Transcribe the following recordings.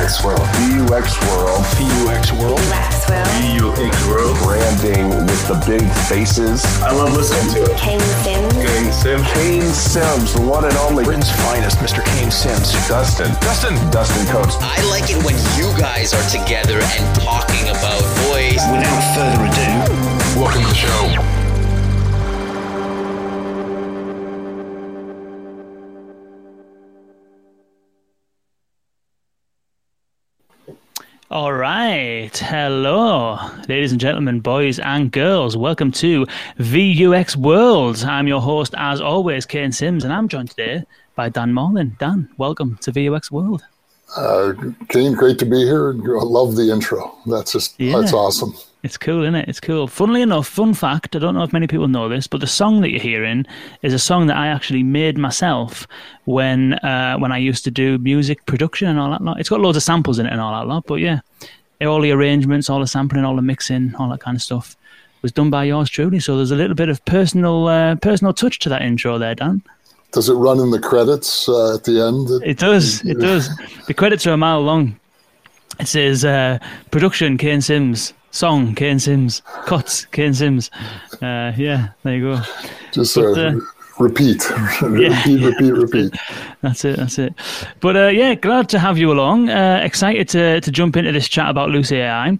VUX World. VUX World. VUX World. VUX World. Branding with the big faces. I love listening to it. Kane Simms. Kane Simms. Kane Simms, the one and only. Britain's finest, Mr. Kane Simms. Dustin. Dustin. Dustin Coates. I like it when you guys are together and talking about boys. Without further ado, Welcome to the show. All right. Hello, ladies and gentlemen, boys and girls. Welcome to VUX World. I'm your host, as always, Kane Simms, and I'm joined today by Dan Morlin. Dan, welcome to VUX World. Uh, Kane, great to be here. I love the intro. That's just Yeah. that's awesome. It's cool, isn't it? It's cool. Funnily enough, fun fact, I don't know if many people know this, but the song that you're hearing is a song that I actually made myself when uh, when I used to do music production and all that lot. It's got loads of samples in it and all that lot, but yeah, all the arrangements, all the sampling, all the mixing, all that kind of stuff was done by yours truly. So there's a little bit of personal uh, personal touch to that intro there, Dan. Does it run in the credits uh, at the end? It does. It does. The credits are a mile long. It says uh, production Kane Simms, song Kane Simms, cuts Kane Simms. Uh, yeah, there you go. Just but, uh, uh, repeat, repeat, repeat, repeat. That's it. That's it. But uh, yeah, glad to have you along. Uh, excited to to jump into this chat about Lucy AI.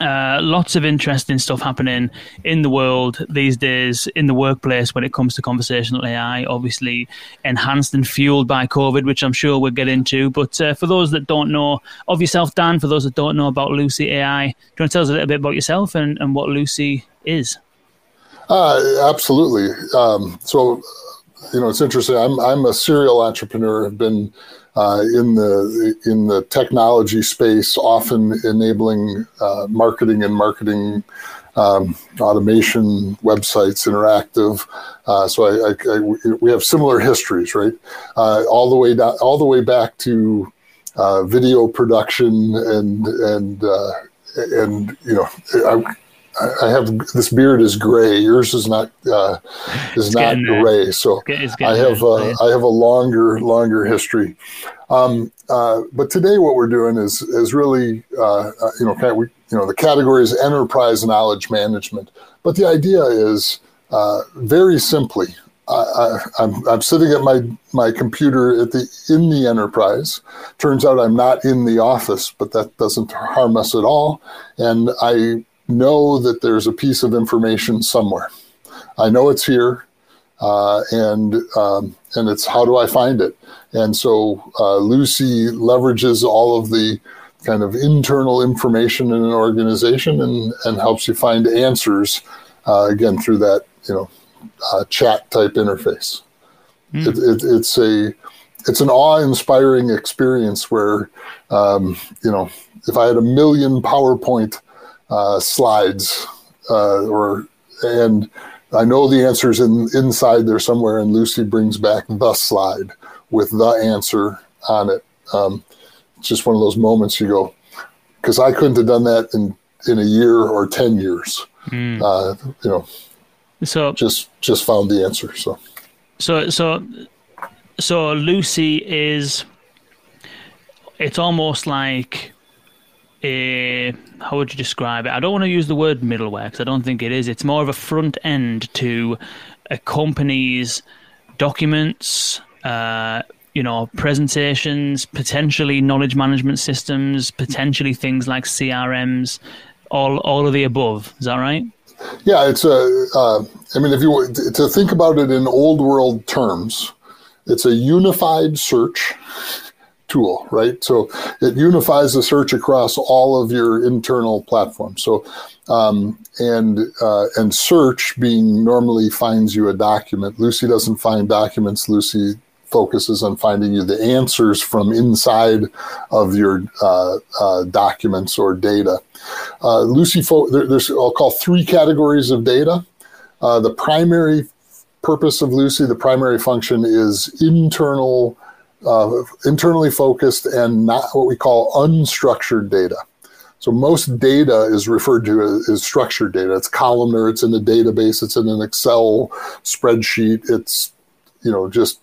Uh, lots of interesting stuff happening in the world these days, in the workplace when it comes to conversational AI. Obviously, enhanced and fueled by COVID, which I'm sure we'll get into. But uh, for those that don't know of yourself, Dan, for those that don't know about Lucy AI, do you want to tell us a little bit about yourself and, and what Lucy is? Uh, absolutely. Um, so, you know, it's interesting. I'm I'm a serial entrepreneur. I've been uh, in the in the technology space, often enabling uh, marketing and marketing um, automation websites, interactive. Uh, so I, I, I, we have similar histories, right? Uh, all the way down, all the way back to uh, video production and and uh, and you know. I, I have this beard is gray. Yours is not uh, is It's not gray. So It's I have uh, I have a longer longer history. Um, uh, but today, what we're doing is is really uh, uh, you know kind of, we, you know the category is enterprise knowledge management. But the idea is uh, very simply. I, I, I'm, I'm sitting at my, my computer at the in the enterprise. Turns out I'm not in the office, but that doesn't harm us at all. And I know that there's a piece of information somewhere. I know it's here, uh, and um, and it's how do I find it? And so uh, Lucy leverages all of the kind of internal information in an organization and and helps you find answers uh, again through that you know uh, chat type interface. It, it, it's a it's an awe-inspiring experience where um, you know if I had a million PowerPoint uh, slides uh, or and I know the answers in inside there somewhere, and Lucy brings back the slide with the answer on it. Um, it's just one of those moments you go, because I couldn't have done that in in a year or ten years. Uh, you know, So, just just found the answer. So So so so Lucy is it's almost like a how would you describe it? I don't want to use the word middleware because I don't think it is. It's more of a front end to a company's documents, uh, you know, presentations, potentially knowledge management systems, potentially things like CRMs, all all of the above. Is that right? Yeah, it's a. Uh, I mean, if you to think about it in old world terms, it's a unified search tool, right? So it unifies the search across all of your internal platforms. So, um, and uh, and search being normally finds you a document. Lucy doesn't find documents. Lucy focuses on finding you the answers from inside of your uh, uh, documents or data. Uh, Lucy, fo- there, there's I'll call three categories of data. Uh, the primary purpose of Lucy, the primary function is internal, uh, internally focused, and not what we call unstructured data. So most data is referred to as, as structured data. It's columnar. It's in a database. It's in an Excel spreadsheet. It's you know just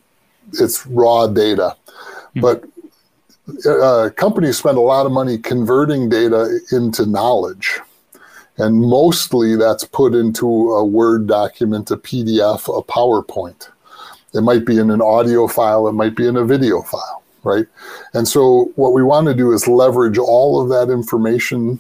it's raw data. But uh, companies spend a lot of money converting data into knowledge. And mostly that's put into a Word document, a PDF, a PowerPoint. It might be in an audio file, it might be in a video file, right? And so what we want to do is leverage all of that information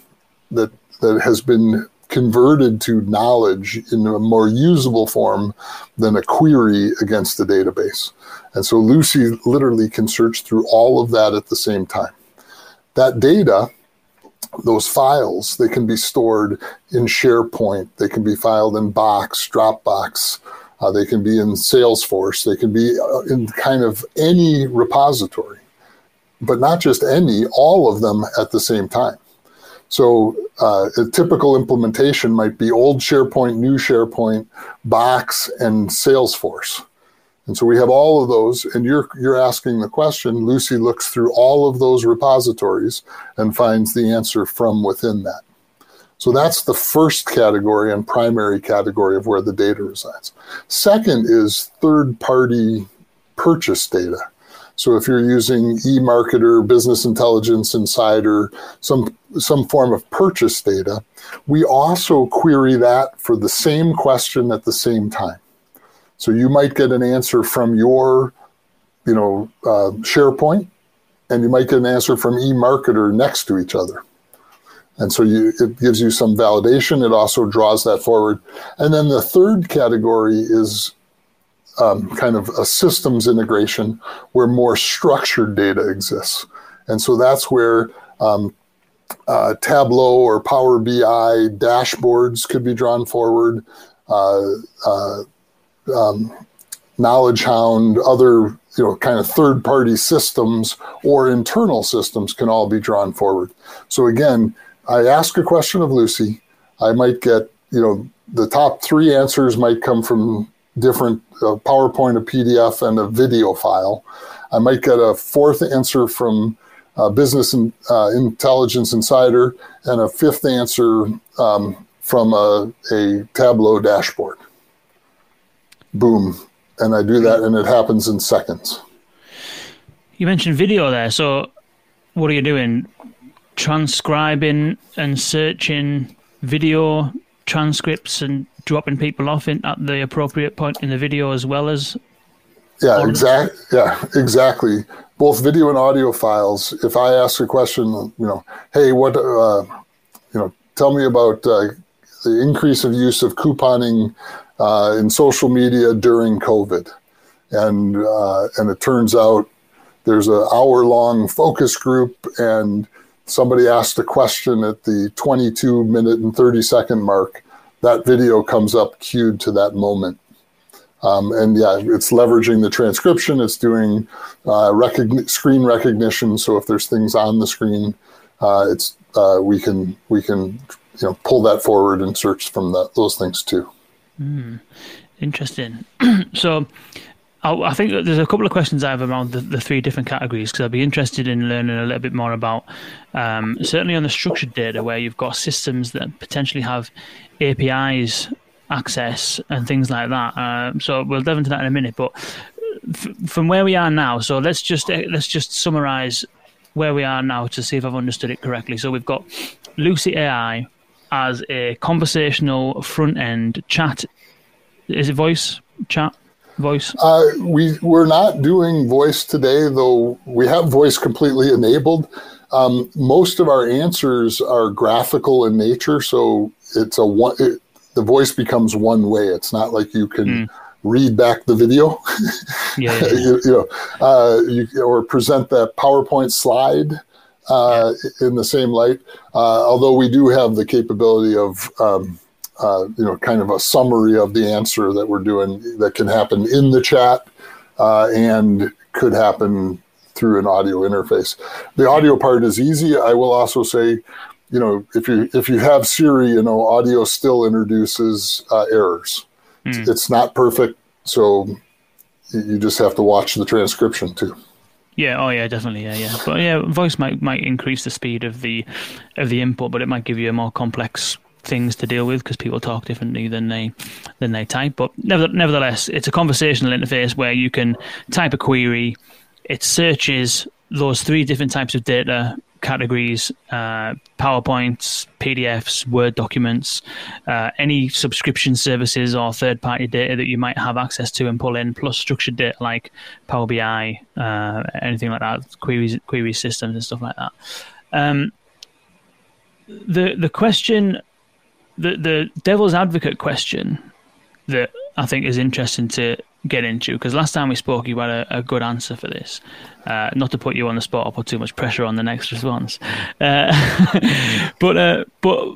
that that has been converted to knowledge in a more usable form than a query against the database. And so Lucy literally can search through all of that at the same time. That data, those files, they can be stored in SharePoint, they can be filed in Box, Dropbox, uh, they can be in Salesforce, they can be uh, in kind of any repository, but not just any, all of them at the same time. So uh, a typical implementation might be old SharePoint, new SharePoint, Box, and Salesforce. And so we have all of those, and you're you're asking the question. Lucy looks through all of those repositories and finds the answer from within that. So that's the first category and primary category of where the data resides. Second is third-party purchase data. So if you're using eMarketer, Business Intelligence Insider, some some form of purchase data, we also query that for the same question at the same time. So you might get an answer from your, you know, uh, SharePoint, and you might get an answer from eMarketer next to each other. And so you, it gives you some validation. It also draws that forward. And then the third category is um, kind of a systems integration where more structured data exists. And so that's where um, uh, Tableau or Power BI dashboards could be drawn forward. Uh, uh, um, Knowledge Hound, other you know kind of third party systems or internal systems can all be drawn forward. So again, I ask a question of Lucy, I might get you know the top three answers might come from different uh, PowerPoint, a PDF, and a video file. I might get a fourth answer from uh, Business and, uh, Intelligence Insider, and a fifth answer um, from a, a Tableau dashboard. Boom. And I do that, and it happens in seconds. You mentioned video there. So, what are you doing? Transcribing and searching video transcripts and dropping people off in, at the appropriate point in the video as well as yeah exactly yeah exactly. Both video and audio files. If i ask a question you know hey what uh, you know tell me about uh, the increase of use of couponing uh, in social media during covid. And uh, and it turns out there's an hour long focus group and somebody asked a question at the 22 minute and 30 second mark that video comes up queued to that moment. Um, and yeah, it's leveraging the transcription. It's doing uh, screen recognition. So if there's things on the screen, uh, it's uh, we can we can you know pull that forward and search from that, those things too. Mm, interesting. so I think there's a couple of questions I have around the, the three different categories because I'd be interested in learning a little bit more about um, certainly on the structured data where you've got systems that potentially have APIs access and things like that. Uh, so we'll delve into that in a minute. But f- from where we are now, so let's just uh, let's just summarize where we are now to see if I've understood it correctly. So we've got Lucy AI as a conversational front end chat. Is it voice chat? Voice? Uh, we we're not doing voice today, though. We have voice completely enabled. Um, most of our answers are graphical in nature, so it's a one. It, the voice becomes one way. It's not like you can mm. read back the video, yeah, yeah. you, you, know, uh, you, or present that PowerPoint slide uh, yeah. in the same light. Uh, although we do have the capability of, um, uh, you know, kind of a summary of the answer that we're doing that can happen in the chat uh, and could happen through an audio interface. The audio part is easy. I will also say, you know, if you if you have Siri, you know, audio still introduces uh, errors. Mm. It's not perfect, so you just have to watch the transcription too. Yeah. Oh, yeah. Definitely. Yeah. Yeah. But yeah, voice might might increase the speed of the of the input, but it might give you a more complex things to deal with because people talk differently than they than they type. But nevertheless, it's a conversational interface where you can type a query, it searches those three different types of data categories uh, PowerPoints, PDFs, Word documents, uh, any subscription services or third party data that you might have access to and pull in, plus structured data like Power BI, uh, anything like that, queries, query systems, and stuff like that. Um, the the question, the the devil's advocate question that I think is interesting to get into because last time we spoke, you had a, a good answer for this. Uh, not to put you on the spot or put too much pressure on the next response, uh, but uh, but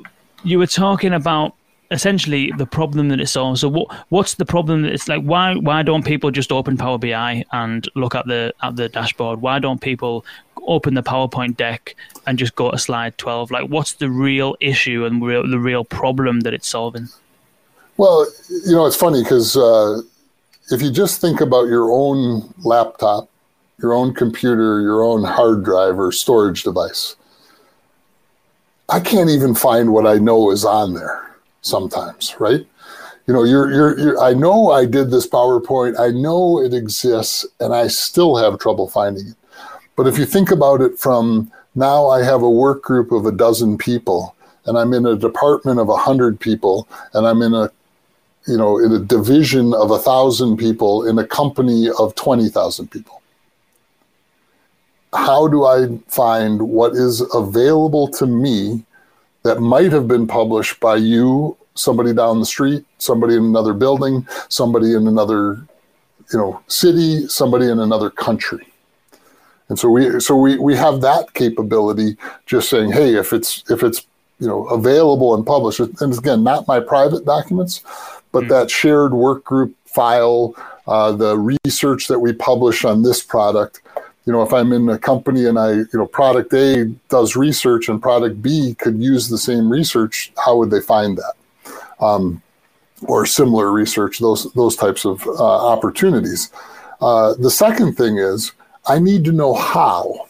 you were talking about essentially the problem that it solves. So what what's the problem? That it's like why why don't people just open Power BI and look at the at the dashboard? Why don't people open the PowerPoint deck and just go to slide twelve? Like what's the real issue and real, the real problem that it's solving? Well, you know, it's funny because uh, if you just think about your own laptop, your own computer, your own hard drive or storage device, I can't even find what I know is on there sometimes, right? You know, you're, you're, you're, I know I did this PowerPoint, I know it exists, and I still have trouble finding it. But if you think about it from now, I have a work group of a dozen people, and I'm in a department of a hundred people, and I'm in a you know, in a division of a thousand people in a company of 20,000 people. How do I find what is available to me that might have been published by you, somebody down the street, somebody in another building, somebody in another, you know, city, somebody in another country? And so we so we, we have that capability just saying, hey, if it's if it's you know available and published, and again, not my private documents, but mm. that shared work group file, uh, the research that we publish on this product, you know, if I'm in a company and I, you know, product A does research and product B could use the same research, how would they find that? Um, or similar research, those those types of uh, opportunities. Uh, the second thing is I need to know how.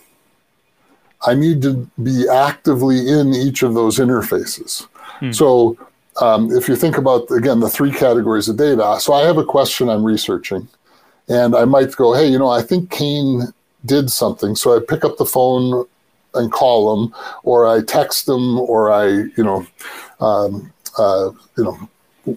I need to be actively in each of those interfaces. Hmm. So um, if you think about again the three categories of data, so I have a question I'm researching, and I might go, hey, you know, I think Kane did something, so I pick up the phone and call them, or I text them, or I, you know, um, uh, you know,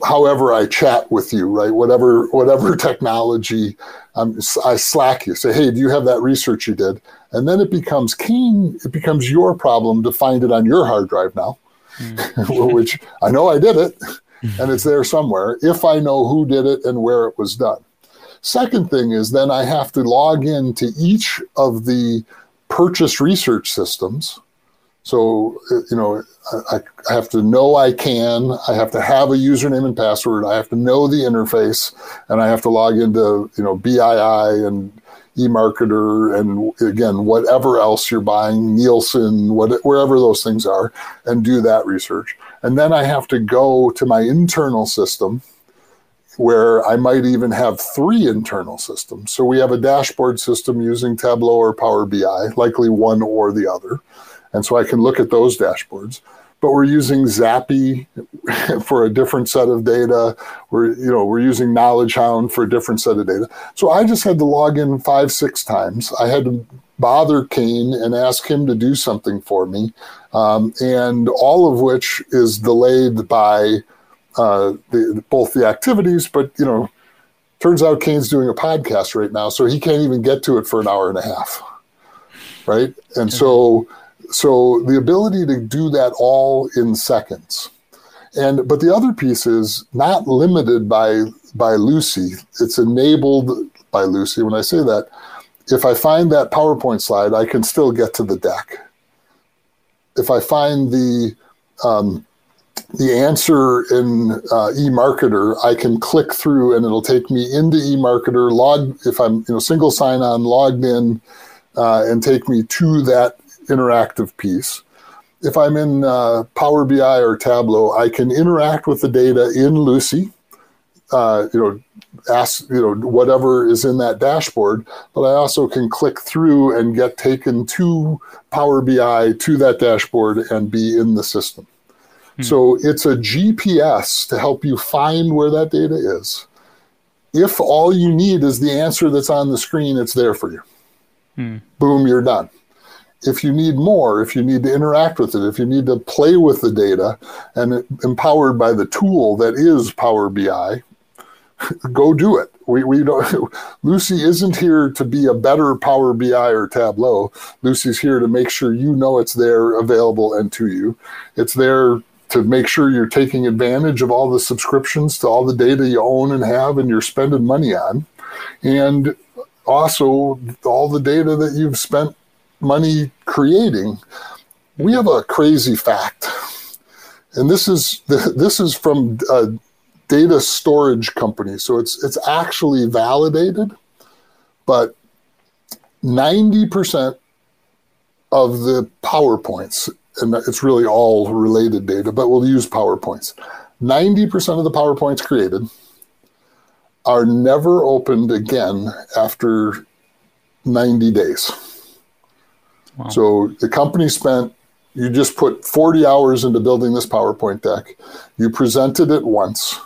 however I chat with you, right? Whatever whatever technology, um, I Slack you, say, hey, do you have that research you did? And then it becomes Kane. It becomes your problem to find it on your hard drive now mm. which I know I did it and it's there somewhere if I know who did it and where it was done. Second thing is then I have to log in to each of the purchase research systems. So, uh, you know, I, I, have to know I can, I have to have a username and password, I have to know the interface, and I have to log into, you know, BII and eMarketer and again, whatever else you're buying, Nielsen, what, wherever those things are, and do that research. And then I have to go to my internal system where I might even have three internal systems. So we have a dashboard system using Tableau or Power BI, likely one or the other. And so I can look at those dashboards but we're using Zappi for a different set of data. We're, you know, we're using Knowledge Hound for a different set of data. So I just had to log in five, six times. I had to bother Kane and ask him to do something for me, um, and all of which is delayed by uh, the, both the activities, but you know, turns out Kane's doing a podcast right now, so he can't even get to it for an hour and a half, right? And so so the ability to do that all in seconds. And but the other piece is not limited by by Lucy. It's enabled by Lucy. When I say that, if I find that PowerPoint slide, I can still get to the deck. If I find the um, the answer in uh, eMarketer, I can click through and it'll take me into eMarketer. Log if I'm you know single sign on, logged in, uh, and take me to that interactive piece. If I'm in uh, Power BI or Tableau, I can interact with the data in Lucy. Uh, you know, ask you know whatever is in that dashboard, but I also can click through and get taken to Power BI to that dashboard and be in the system. Hmm. So it's a GPS to help you find where that data is. If all you need is the answer that's on the screen, it's there for you. Boom, you're done. If you need more, if you need to interact with it, if you need to play with the data and empowered by the tool that is Power BI, go do it. We, we don't, Lucy isn't here to be a better Power BI or Tableau. Lucy's here to make sure you know it's there, available, and to you. It's there to make sure you're taking advantage of all the subscriptions to all the data you own and have and you're spending money on. And also all the data that you've spent money creating. We have a crazy fact. And this is this is from a data storage company. So it's it's actually validated, but 90% of the PowerPoints and it's really all related data, but we'll use PowerPoints. 90% of the PowerPoints created are never opened again after 90 days. Wow. So the company spent, you just put 40 hours into building this PowerPoint deck. You presented it once.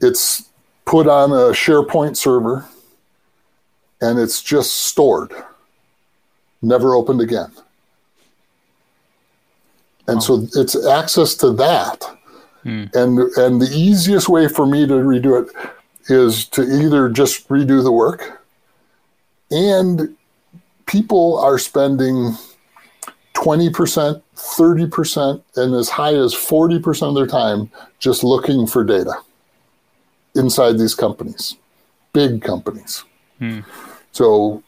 It's put on a SharePoint server and it's just stored, never opened again. And so it's access to that. Hmm. And and the easiest way for me to redo it is to either just redo the work and people are spending 20%, 30%, and as high as 40% of their time just looking for data inside these companies, big companies. Hmm. So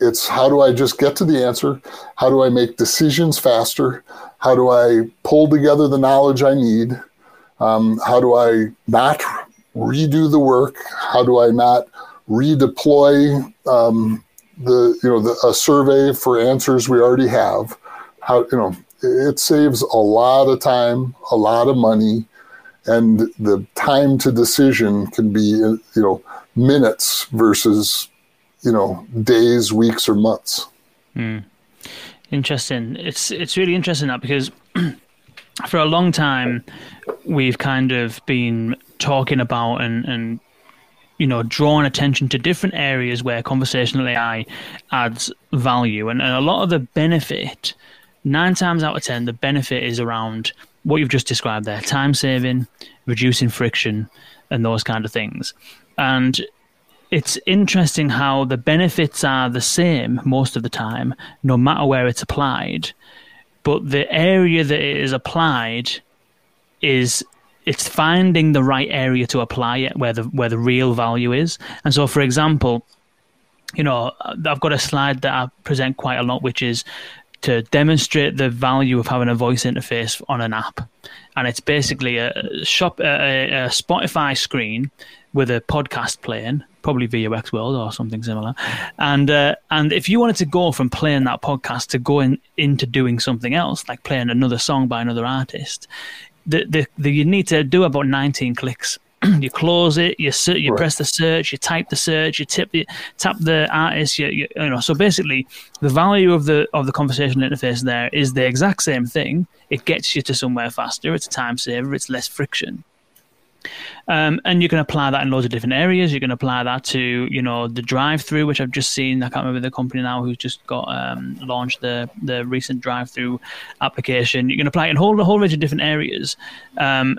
it's how do I just get to the answer? How do I make decisions faster? How do I pull together the knowledge I need? Um, how do I not redo the work? How do I not redeploy um, the you know the, a survey for answers we already have? How you know it saves a lot of time, a lot of money, and the time to decision can be you know minutes versus you know days, weeks, or months. Mm. Interesting. It's it's really interesting that because for a long time we've kind of been talking about and and you know drawing attention to different areas where conversational AI adds value and, and a lot of the benefit nine times out of ten the benefit is around what you've just described there time saving reducing friction and those kind of things and it's interesting how the benefits are the same most of the time, no matter where it's applied. But the area that it is applied is it's finding the right area to apply it where the where the real value is. And so, for example, you know, I've got a slide that I present quite a lot, which is to demonstrate the value of having a voice interface on an app. And it's basically a shop a, a Spotify screen with a podcast playing, probably VUX World or something similar. And uh, and if you wanted to go from playing that podcast to going into doing something else, like playing another song by another artist, the, the, the you need to do about 19 clicks. you close it, you you right. press the search, you type the search, you tip the tap the artist, you, you, you know. So basically, the value of the of the conversational interface there is the exact same thing. It gets you to somewhere faster. It's a time saver. It's less friction. Um, and you can apply that in loads of different areas. You can apply that to, you know, the drive-through, which I've just seen. I can't remember the company now who's just got um, launched the the recent drive-through application. You can apply it in a whole a whole range of different areas. Um,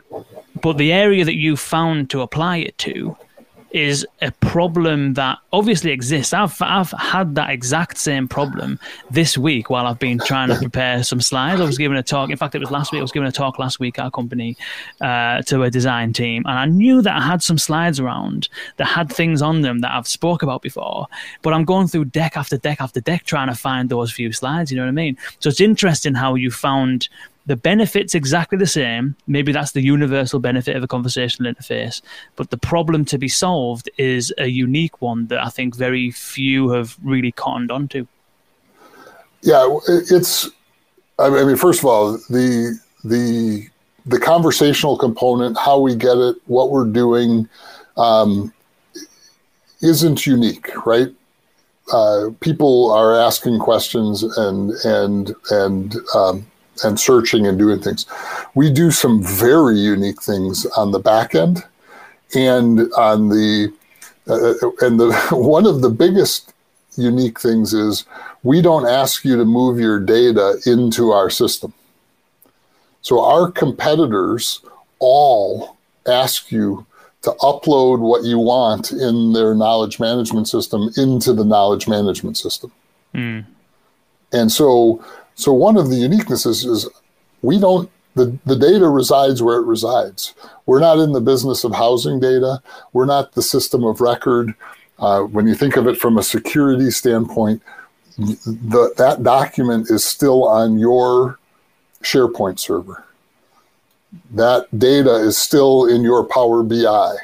but the area that you found to apply it to is a problem that obviously exists. I've I've had that exact same problem this week while I've been trying to prepare some slides. I was giving a talk. In fact, it was last week. I was giving a talk last week at our company uh, to a design team, and I knew that I had some slides around that had things on them that I've spoke about before. But I'm going through deck after deck after deck trying to find those few slides. You know what I mean? So it's interesting how you found the benefit's exactly the same. Maybe that's the universal benefit of a conversational interface. But the problem to be solved is a unique one that I think very few have really cottoned onto. Yeah, it's. I mean, first of all, the the the conversational component, how we get it, what we're doing, um, isn't unique, right? Uh, people are asking questions and and and um, and searching and doing things. We do some very unique things on the back end, and on the uh, and the one of the biggest unique things is we don't ask you to move your data into our system. So our competitors all ask you to upload what you want in their knowledge management system into the knowledge management system. Mm. And so, so one of the uniquenesses is we don't the, the data resides where it resides. We're not in the business of housing data. We're not the system of record. Uh, when you think of it from a security standpoint, the, that document is still on your SharePoint server. That data is still in your Power BI.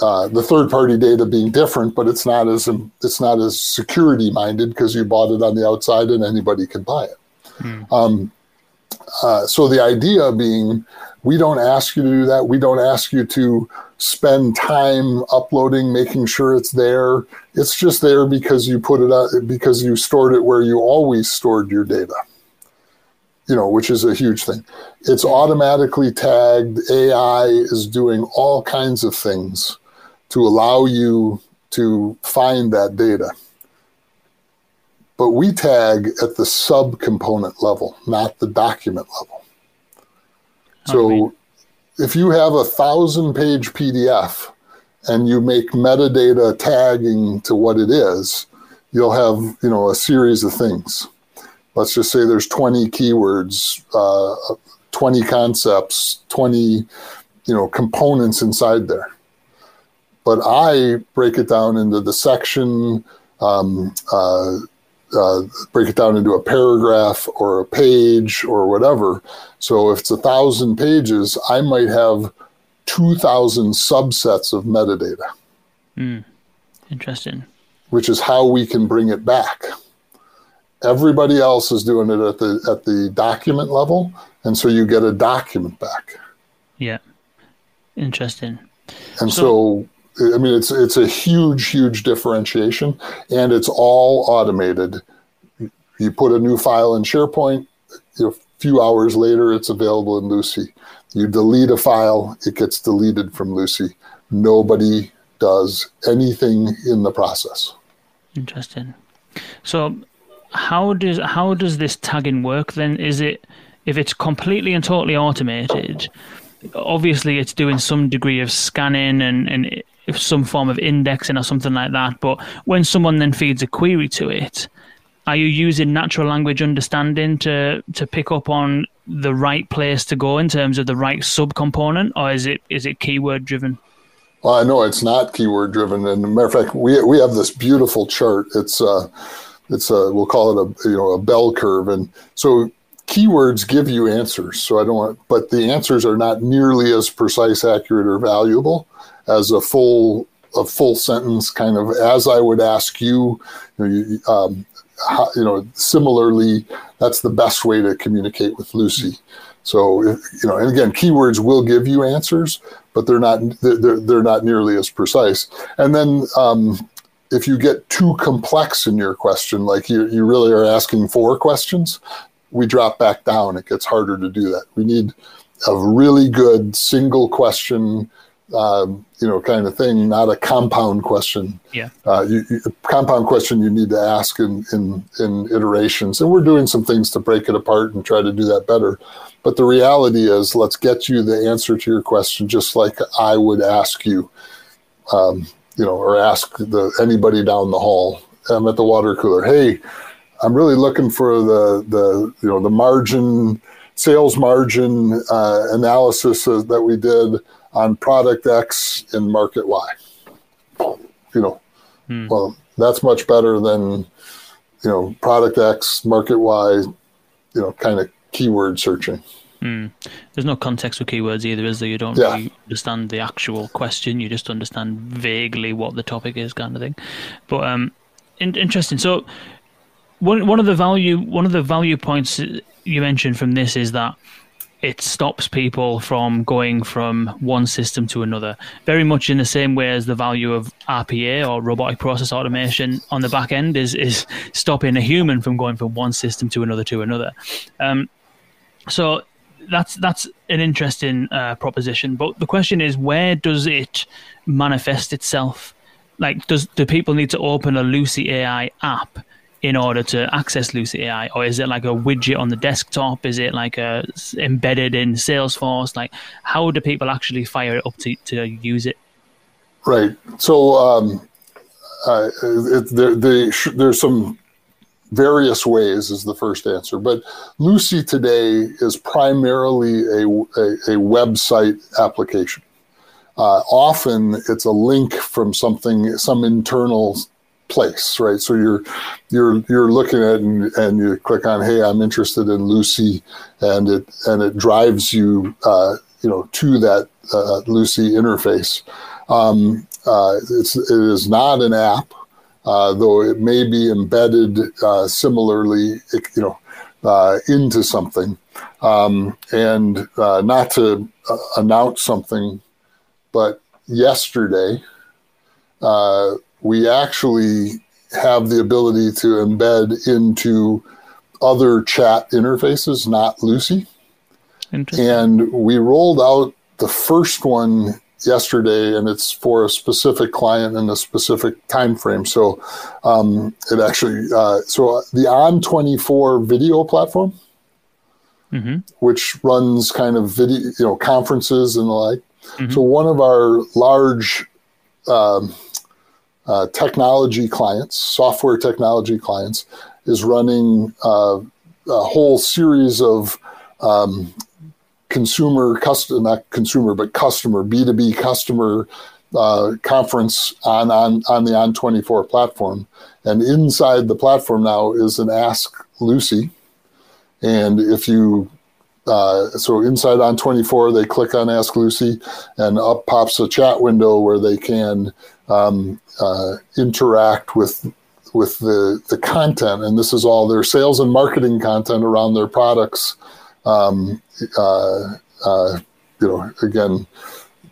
Uh, the third-party data being different, but it's not as it's not as security minded because you bought it on the outside and anybody can buy it. Mm. Um, uh, so the idea being, we don't ask you to do that. We don't ask you to spend time uploading, making sure it's there. It's just there because you put it out because you stored it where you always stored your data. You know, which is a huge thing. It's automatically tagged. AI is doing all kinds of things to allow you to find that data but we tag at the sub-component level, not the document level. So if you have a thousand page PDF and you make metadata tagging to what it is, you'll have you know a series of things. Let's just say there's 20 keywords, uh, 20 concepts, 20 you know components inside there. But I break it down into the section, um, uh, uh, break it down into a paragraph or a page or whatever. So if it's a thousand pages, I might have 2,000 subsets of metadata. Mm. Interesting. Which is how we can bring it back. Everybody else is doing it at the at the document level, and so you get a document back. Yeah, interesting. And so, so I mean, it's it's a huge, huge differentiation, and it's all automated. You put a new file in SharePoint, a few hours later, it's available in Lucy. You delete a file, it gets deleted from Lucy. Nobody does anything in the process. Interesting. So, how does how does this tagging work then? Is it if it's completely and totally automated? Obviously, it's doing some degree of scanning and and some form of indexing or something like that. But when someone then feeds a query to it, are you using natural language understanding to to pick up on the right place to go in terms of the right subcomponent, or is it is it keyword driven? Well, I know it's not keyword driven. And matter of fact, we we have this beautiful chart. It's uh, it's a we'll call it a you know a bell curve, and so keywords give you answers. So I don't want, but the answers are not nearly as precise, accurate, or valuable as a full a full sentence kind of as I would ask you. You know, you, um, how, you know, similarly, that's the best way to communicate with lucy So, you know, and again, keywords will give you answers, but they're not they're they're not nearly as precise. And then um, if you get too complex in your question, like you you really are asking four questions, we drop back down. It gets harder to do that. We need a really good single question um, you know, kind of thing, not a compound question. Yeah. Uh, you, you, compound question you need to ask in, in, in iterations. And we're doing some things to break it apart and try to do that better. But the reality is, let's get you the answer to your question just like I would ask you, um, you know, or ask the, anybody down the hall. I'm at the water cooler. Hey, I'm really looking for the, the you know, the margin, sales margin uh, analysis that we did on product X in market Y. You know, hmm. well, that's much better than, you know, product X, market Y, you know, kind of keyword searching. Hmm. There's no context for keywords either, is there? You don't yeah. really understand the actual question. You just understand vaguely what the topic is, kind of thing. But um, in- interesting. So, one one of the value one of the value points you mentioned from this is that it stops people from going from one system to another. Very much in the same way as the value of RPA or robotic process automation on the back end is is stopping a human from going from one system to another to another. Um, so that's that's an interesting uh, proposition. But the question is, where does it manifest itself? like does do people need to open a Lucy AI app in order to access Lucy AI, or is it like a widget on the desktop? Is it like a embedded in Salesforce? Like, how do people actually fire it up to to use it? Right. So um, uh, it, there, there's some various ways is the first answer, but Lucy today is primarily a, a, a website application. Uh, often it's a link from something, some internal place, right? So you're you're you're looking at and, and you click on, hey, I'm interested in Lucy, and it and it drives you, uh, you know, to that uh, Lucy interface. Um, uh, it's it is not an app, uh, though it may be embedded uh, similarly, you know, uh, into something. Um, and not to announce something, but yesterday we actually have the ability to embed into other chat interfaces, not Lucy. And we rolled out the first one yesterday, and it's for a specific client in a specific time frame. So um, it actually, uh, so the On24 video platform, mm-hmm. which runs kind of video, you know, conferences and the like. Mm-hmm. So one of our large um, uh, technology clients, software technology clients, is running uh, a whole series of um, consumer, custom, not consumer, but customer, B2B customer uh, conference on, on, on the On24 platform. And inside the platform now is an Ask Lucy. And if you uh, so inside On24, they click on Ask Lucy, and up pops a chat window where they can um, uh, interact with with the the content, and this is all their sales and marketing content around their products. Um, uh, uh, you know, again,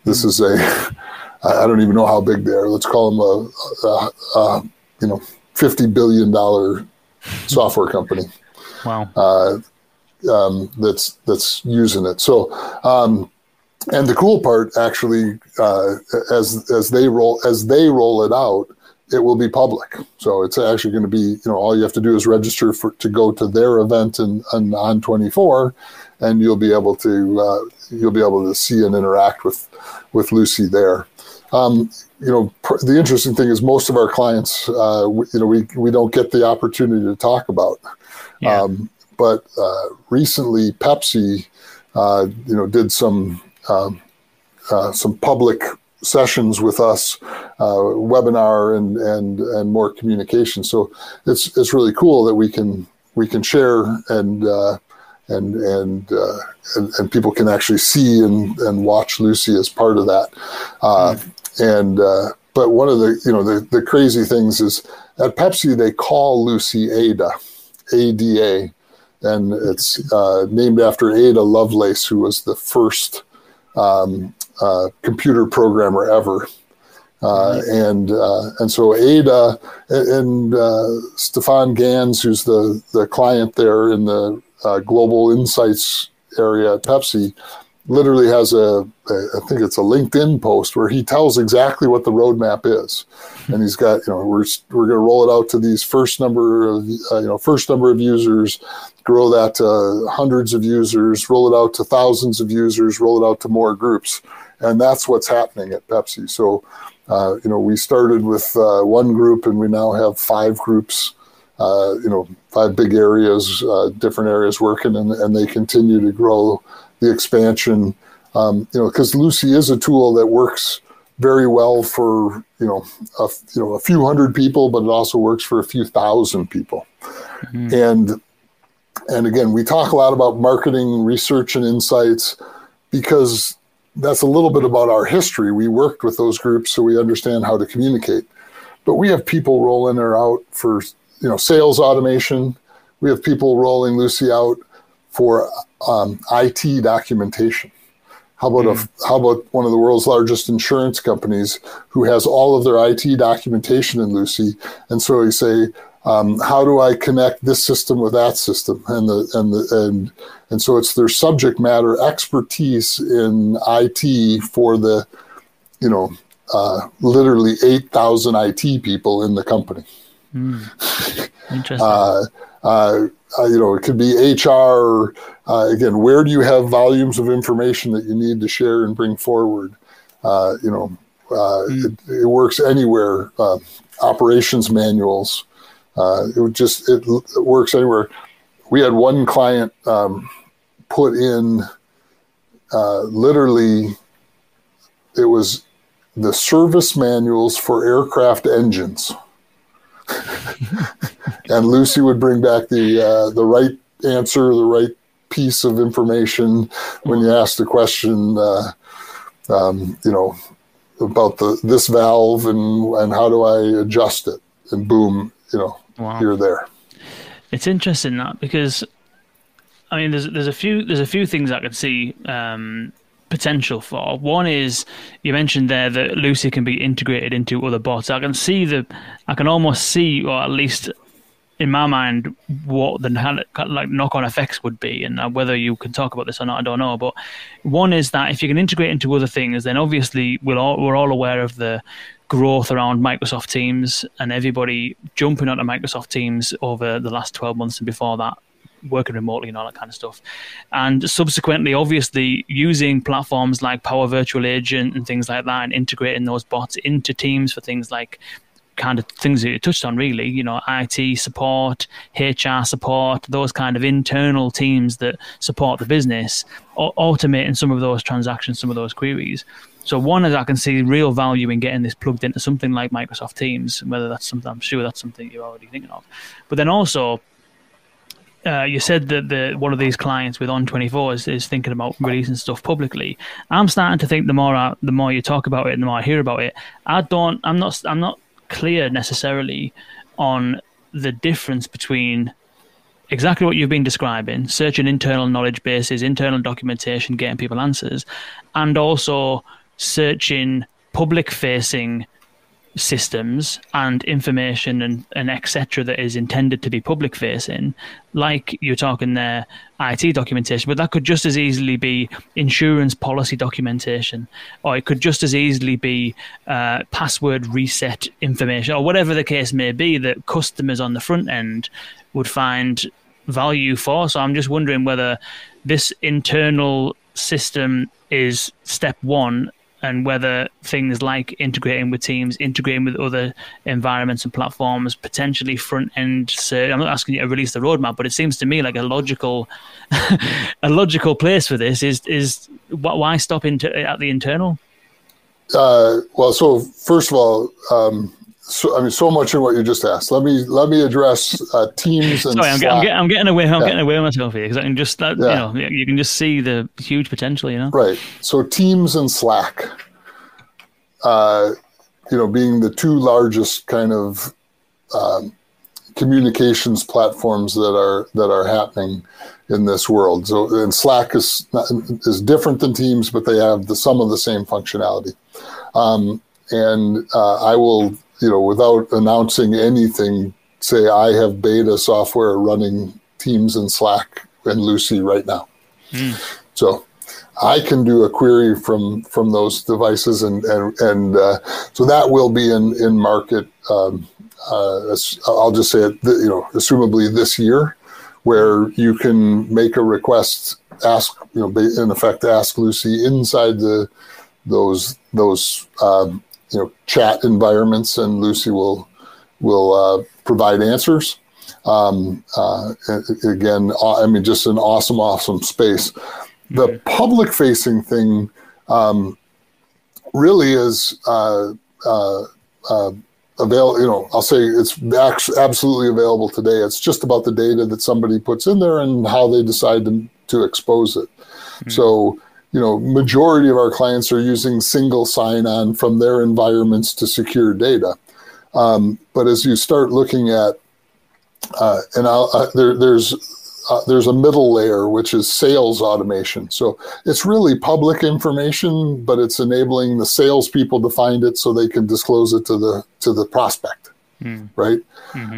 this is a I don't even know how big they are. Let's call them a, a, a you know fifty billion dollar software company. Wow. Uh, um, that's that's using it. So um, and the cool part, actually, uh, as as they roll as they roll it out, it will be public. So it's actually going to be, you know, all you have to do is register for to go to their event and on 24, and you'll be able to uh, you'll be able to see and interact with with Lucy there. Um, you know, pr- the interesting thing is most of our clients, uh, we, you know, we we don't get the opportunity to talk about. Yeah. Um, but uh, recently, Pepsi, uh, you know, did some um, uh, some public sessions with us, uh, webinar and and and more communication. So it's it's really cool that we can we can share and uh, and and, uh, and, and people can actually see and and watch Lucy as part of that. Mm. And uh, but one of the you know the the crazy things is at Pepsi they call Lucy Ada, A D A. And it's named after Ada Lovelace, who was the first um, uh, computer programmer ever. Uh, and uh, and so Ada and uh, Stephan Gans, who's the the client there in the uh, global insights area at Pepsi, literally has a, a I think it's a LinkedIn post where he tells exactly what the roadmap is, and he's got you know we're we're going to roll it out to these first number of uh, you know first number of users, grow that to hundreds of users, roll it out to thousands of users, roll it out to more groups. And that's what's happening at Pepsi. So, uh, you know, we started with uh, one group and we now have five groups, uh, you know, five big areas, uh, different areas working, and, and they continue to grow the expansion. Um, you know, because Lucy is a tool that works very well for you know a, you know a few hundred people, but it also works for a few thousand people. Mm-hmm. And and again, we talk a lot about marketing, research, and insights because that's a little bit about our history. We worked with those groups, so we understand how to communicate. But we have people roll in or out for you know sales automation. We have people rolling Lucy out for um, IT documentation. How about mm. a, hmm. how about one of the world's largest insurance companies who has all of their IT documentation in Lucy? And so you say, um, how do I connect this system with that system? And the and the and and so it's their subject matter expertise in IT for the, you know, uh, literally 8,000 IT people in the company. Interesting. Uh, uh, uh, you know, it could be HR. Uh, again, where do you have volumes of information that you need to share and bring forward? Uh, you know, uh, it, it works anywhere. Uh, operations manuals. Uh, it would just it, it works anywhere. We had one client um, put in uh, literally. It was the service manuals for aircraft engines and Lucy would bring back the uh, the right answer, the right piece of information when you asked the question. Uh, um, you know about the this valve and and how do I adjust it, and boom, you know, Wow. you're there. It's interesting that because I mean, there's there's a few there's a few things I could see um, potential for. One is you mentioned there that Lucy can be integrated into other bots. I can see the I can almost see, or at least in my mind, what the like knock-on effects would be, and uh, whether you can talk about this or not, I don't know. But one is that if you can integrate into other things, then obviously we're all, we're all aware of the growth around Microsoft Teams and everybody jumping onto Microsoft Teams over the last 12 months and before that working remotely and all that kind of stuff. And subsequently, obviously, using platforms like Power Virtual Agent and things like that and integrating those bots into Teams for things like kind of things that you touched on really you know IT support HR support those kind of internal teams that support the business au- automating some of those transactions some of those queries so one is I can see real value in getting this plugged into something like Microsoft Teams whether that's something I'm sure that's something you're already thinking of but then also uh, you said that the one of these clients with On24 is, is thinking about releasing stuff publicly. I'm starting to think the more I, the more you talk about it, and the more I hear about it, I don't. I'm not. I'm not clear necessarily on the difference between exactly what you've been describing, searching internal knowledge bases, internal documentation, getting people answers, and also searching public facing systems and information and, and etc that is intended to be public facing like you're talking there IT documentation but that could just as easily be insurance policy documentation or it could just as easily be uh, password reset information or whatever the case may be that customers on the front end would find value for. So I'm just wondering whether this internal system is step one and whether things like integrating with teams, integrating with other environments and platforms, potentially front end. So I'm not asking you to release the roadmap, but it seems to me like a logical, a logical place for this is is why stop into at the internal? Uh, well, so first of all, um, so, I mean, so much in what you just asked. Let me let me address uh, teams and Sorry, I'm, get- I'm, get- I'm getting away. I'm Yeah. getting away with myself here because I can just that, Yeah. you know you can just see the huge potential. You know, Right. So Teams and Slack, uh, you know, being the two largest kind of um, communications platforms that are that are happening in this world. So, and Slack is not, is different than Teams, but they have the some of the same functionality. Um, and uh, I will, you know, without announcing anything, say I have beta software running Teams and Slack and Lucy right now. So I can do a query from from those devices, and and and uh, so that will be in in market. Um, uh, I'll just say it, you know, assumably this year, where you can make a request, ask you know, in effect, ask Lucy inside the those those um, you know chat environments, and Lucy will will uh, provide answers. Um, uh, again, I mean, just an awesome, awesome space. The public facing thing um, really is uh, uh, uh, available. You know, I'll say it's absolutely available today. It's just about the data that somebody puts in there and how they decide to, to expose it. So, you know, majority of our clients are using single sign-on from their environments to secure data. Um, but as you start looking at, uh, and I'll, uh, there, there's uh, there's a middle layer which is sales automation. So it's really public information, but it's enabling the salespeople to find it so they can disclose it to the to the prospect, right?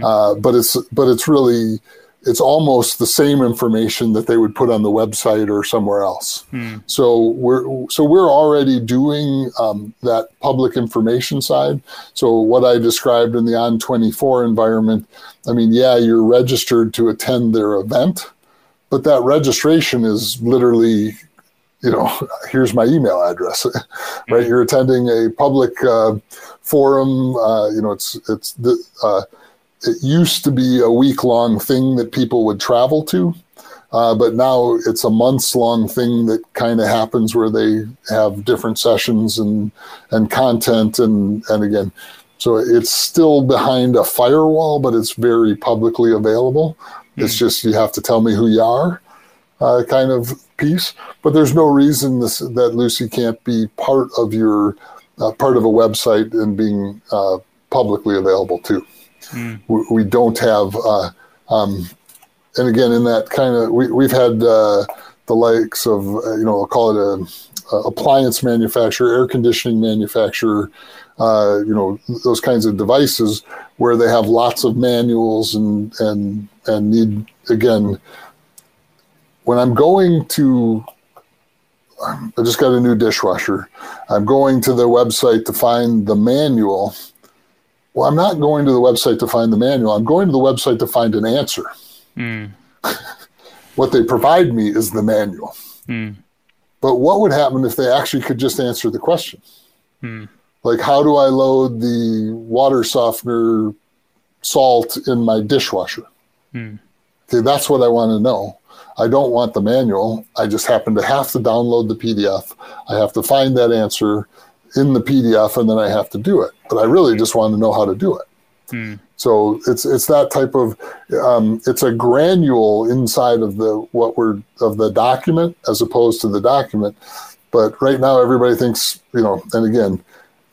Uh, but it's but it's really it's almost the same information that they would put on the website or somewhere else. So we're so we're already doing um, that public information side. So what I described in the On twenty four environment, I mean, yeah, you're registered to attend their event, but that registration is literally you know, here's my email address, right? You're attending a public uh, forum. Uh, you know, it's it's the, uh, it used to be a week long thing that people would travel to, uh, but now it's a months long thing that kind of happens where they have different sessions and and content and and again, so it's still behind a firewall, but it's very publicly available. It's just you have to tell me who you are uh, kind of piece. But there's no reason this, that Lucy can't be part of your uh, part of a website and being uh, publicly available too. We, we don't have, uh, um, and again, in that kind of we, we've had uh, the likes of uh, you know I'll call it a, a appliance manufacturer, air conditioning manufacturer. Uh, you know those kinds of devices where they have lots of manuals and and and need again when I'm going to, I just got a new dishwasher. I'm going to the website to find the manual. Well, I'm not going to the website to find the manual. I'm going to the website to find an answer. Hmm. what they provide me is the manual. Hmm. But what would happen if they actually could just answer the question? Hmm. Like, how do I load the water softener salt in my dishwasher? Okay, that's what I want to know. I don't want the manual. I just happen to have to download the PDF. I have to find that answer in the PDF and then I have to do it. But I really just want to know how to do it. So it's it's that type of um, it's a granule inside of the what we're of the document as opposed to the document. But right now everybody thinks you know, and again,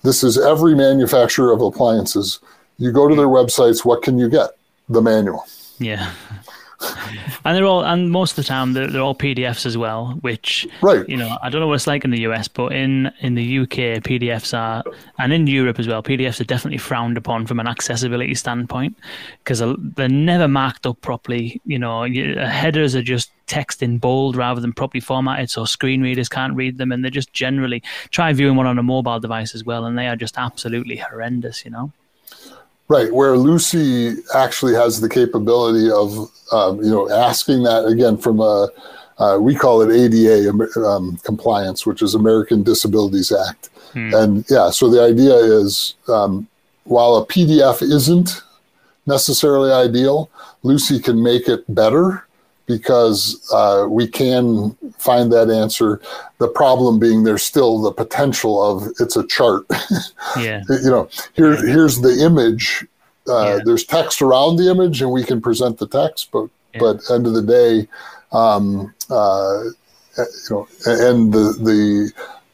this is every manufacturer of appliances. You go to their websites, what can you get? The manual. Yeah. and they're all, and most of the time they're, they're all PDFs as well. Which, Right. you know, I don't know what it's like in the US, but in in the UK, PDFs are, and in Europe as well, PDFs are definitely frowned upon from an accessibility standpoint because they're never marked up properly. You know, uh, headers are just text in bold rather than properly formatted, so screen readers can't read them, and they're just generally try viewing one on a mobile device as well, and they are just absolutely horrendous. You know. Right, where Lucy actually has the capability of, um, you know, asking that again from a, uh, we call it ADA um, compliance, which is American Disabilities Act, and yeah, so the idea is, um, while a PDF isn't necessarily ideal, Lucy can make it better because uh, we can find that answer. The problem being there's still the potential of it's a chart. Yeah. you know, here here's the image. Uh, Yeah. There's text around the image, and we can present the text. But Yeah. but end of the day, um, uh, you know, and the the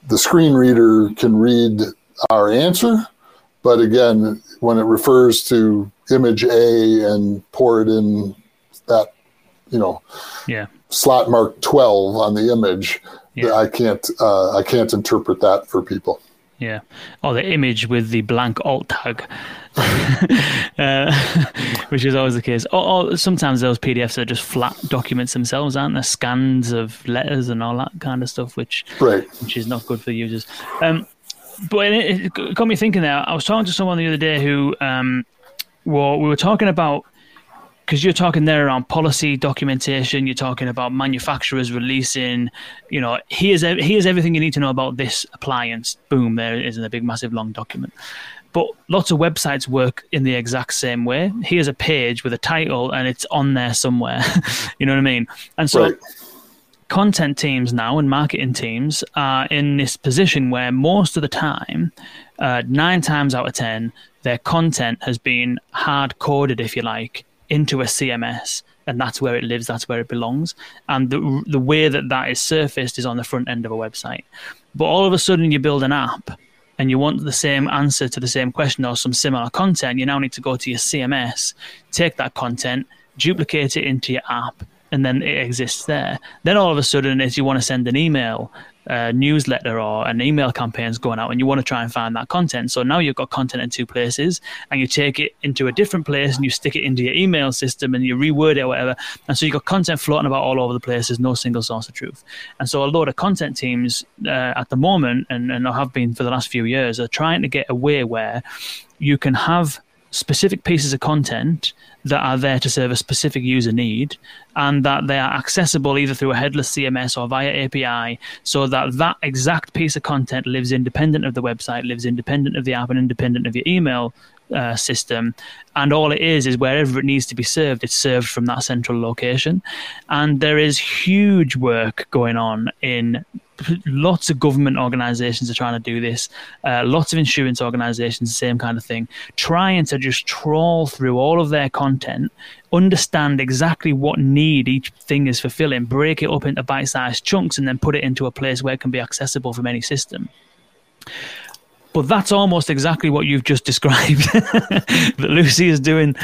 the screen reader can read our answer. But again, when it refers to image A and pour it in that, you know, Yeah. slot mark 12 on the image, Yeah. I can't uh, I can't interpret that for people. Yeah. Or the image with the blank alt tag, uh, which is always the case. Or, or sometimes those PDFs are just flat documents themselves, aren't they? Scans of letters and all that kind of stuff, which Right. which is not good for users. Um, but it, it got me thinking there. I was talking to someone the other day who um, well, we were talking about because you're talking there around policy documentation. You're talking about manufacturers releasing, you know, here's here's everything you need to know about this appliance. Boom, there it is in a big, massive, long document. But lots of websites work in the exact same way. Here's a page with a title, and it's on there somewhere. you know what I mean? And so Right. content teams now and marketing teams are in this position where most of the time, uh, nine times out of ten, their content has been hard coded, if you like, into a CMS, and that's where it lives, that's where it belongs. And the the way that that is surfaced is on the front end of a website. But all of a sudden, you build an app. And you want the same answer to the same question or some similar content, you now need to go to your CMS, take that content, duplicate it into your app, and then it exists there. Then all of a sudden, as you want to send an email, newsletter or an email campaign is going out and you want to try and find that content. So now you've got content in two places and you take it into a different place and you stick it into your email system and you reword it or whatever. And so you've got content floating about all over the place. There's no single source of truth. And so a lot of content teams uh, at the moment, and, and have been for the last few years, are trying to get away where you can have specific pieces of content that are there to serve a specific user need and that they are accessible either through a headless CMS or via API so that that exact piece of content lives independent of the website, lives independent of the app and independent of your email uh, system. And all it is is wherever it needs to be served, it's served from that central location. And there is huge work going on in lots of government organizations are trying to do this. Uh, lots of insurance organizations, the same kind of thing, trying to just trawl through all of their content, understand exactly what need each thing is fulfilling, break it up into bite sized chunks, and then put it into a place where it can be accessible from any system. But that's almost exactly what you've just described that Lucy is doing.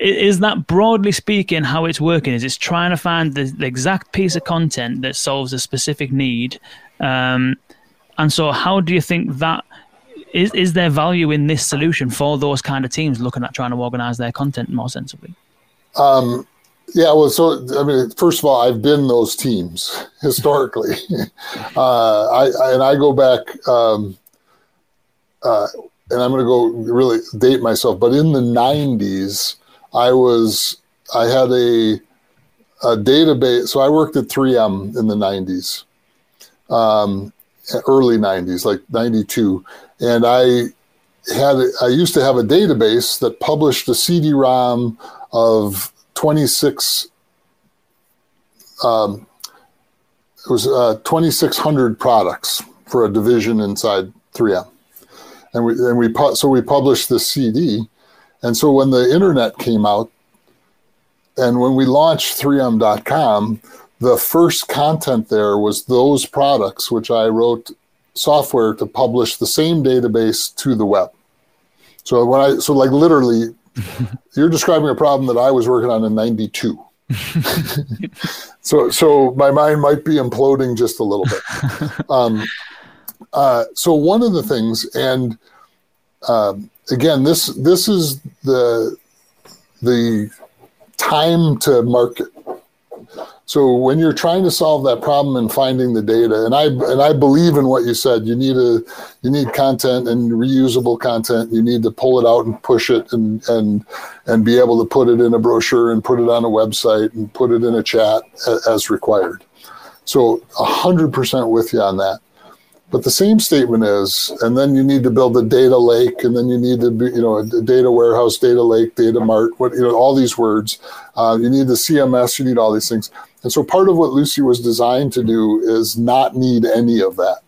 Is that broadly speaking how it's working? Is it's trying to find the, the exact piece of content that solves a specific need? Um, and so, how do you think that is? Is there value in this solution for those kind of teams looking at trying to organize their content more sensibly? Um, yeah, well, so I mean, first of all, I've been those teams historically, uh, I, I, and I go back. Um, uh, and I'm going to go really date myself, but in the 90s, I was I had a a database. So I worked at 3M in the 90s, um, early 90s, like 92, and I had I used to have a database that published a CD-ROM of 26. Um, it was uh, 2,600 products for a division inside 3M and we and we so we published this CD, and so when the internet came out, and when we launched 3m.com, the first content there was those products which I wrote software to publish the same database to the web. So when I so like literally, you're describing a problem that I was working on in '92. so so my mind might be imploding just a little bit. Um, uh, so one of the things, and um, again, this this is the the time to market. So when you're trying to solve that problem and finding the data, and I and I believe in what you said, you need a you need content and reusable content. You need to pull it out and push it and and and be able to put it in a brochure and put it on a website and put it in a chat as required. So hundred percent with you on that. But the same statement is, and then you need to build a data lake, and then you need to be, you know, a data warehouse, data lake, data mart, what, you know, all these words. Uh, you need the CMS, you need all these things. And so part of what Lucy was designed to do is not need any of that.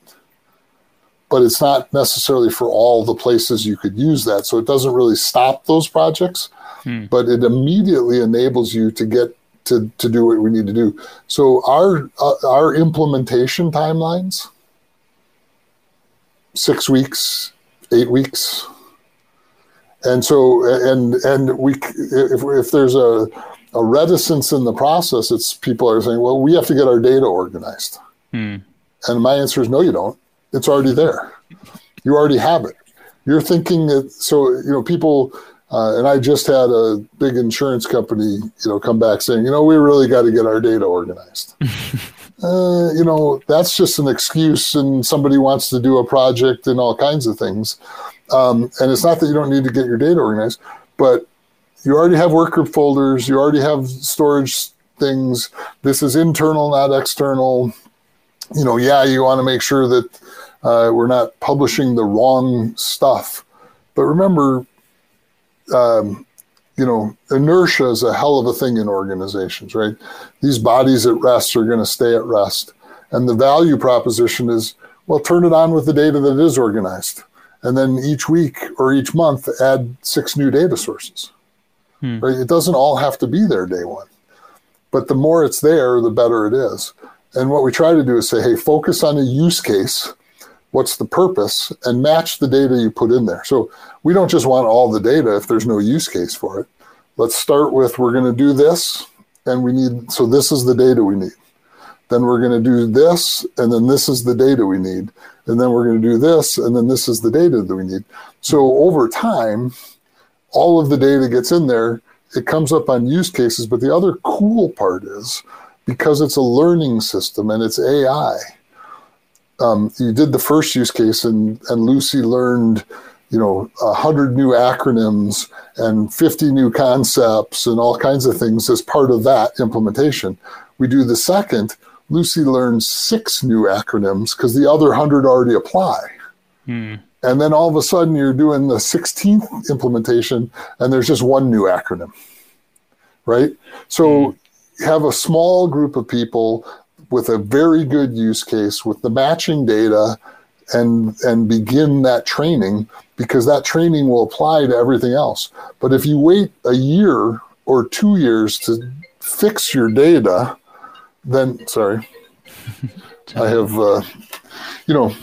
But it's not necessarily for all the places you could use that. So it doesn't really stop those projects, hmm. but it immediately enables you to get to, to do what we need to do. So our uh, our implementation timelines six weeks, eight weeks. And so, and and we, if, if there's a, a reticence in the process, it's people are saying, well, we have to get our data organized. Hmm. And my answer is no, you don't. It's already there. You already have it. You're thinking that, so, you know, people, uh, and I just had a big insurance company, you know, come back saying, you know, we really got to get our data organized. uh, you know, that's just an excuse and somebody wants to do a project and all kinds of things. Um, and it's not that you don't need to get your data organized, but you already have work group folders, you already have storage things. This is internal, not external. You know, yeah, you want to make sure that uh, we're not publishing the wrong stuff. But remember, um, you know, inertia is a hell of a thing in organizations, right? These bodies at rest are going to stay at rest. And the value proposition is, well, turn it on with the data that is organized. And then each week or each month, add six new data sources. Hmm. Right? It doesn't all have to be there day one. But the more it's there, the better it is. And what we try to do is say, hey, focus on a use case. What's the purpose? And match the data you put in there. So we don't just want all the data if there's no use case for it. Let's start with we're going to do this, and we need, so this is the data we need. Then we're going to do this, and then this is the data we need. And then we're going to do this, and then this is the data that we need. So over time, all of the data gets in there. It comes up on use cases. But the other cool part is because it's a learning system and it's AI. Um, you did the first use case, and, and Lucy learned you know, a hundred new acronyms and 50 new concepts and all kinds of things as part of that implementation. We do the second, Lucy learns six new acronyms because the other hundred already apply. Hmm. And then all of a sudden you're doing the 16th implementation and there's just one new acronym. Right? So hmm. have a small group of people with a very good use case with the matching data and and begin that training because that training will apply to everything else. But if you wait a year or two years to fix your data, then sorry, I have uh, you know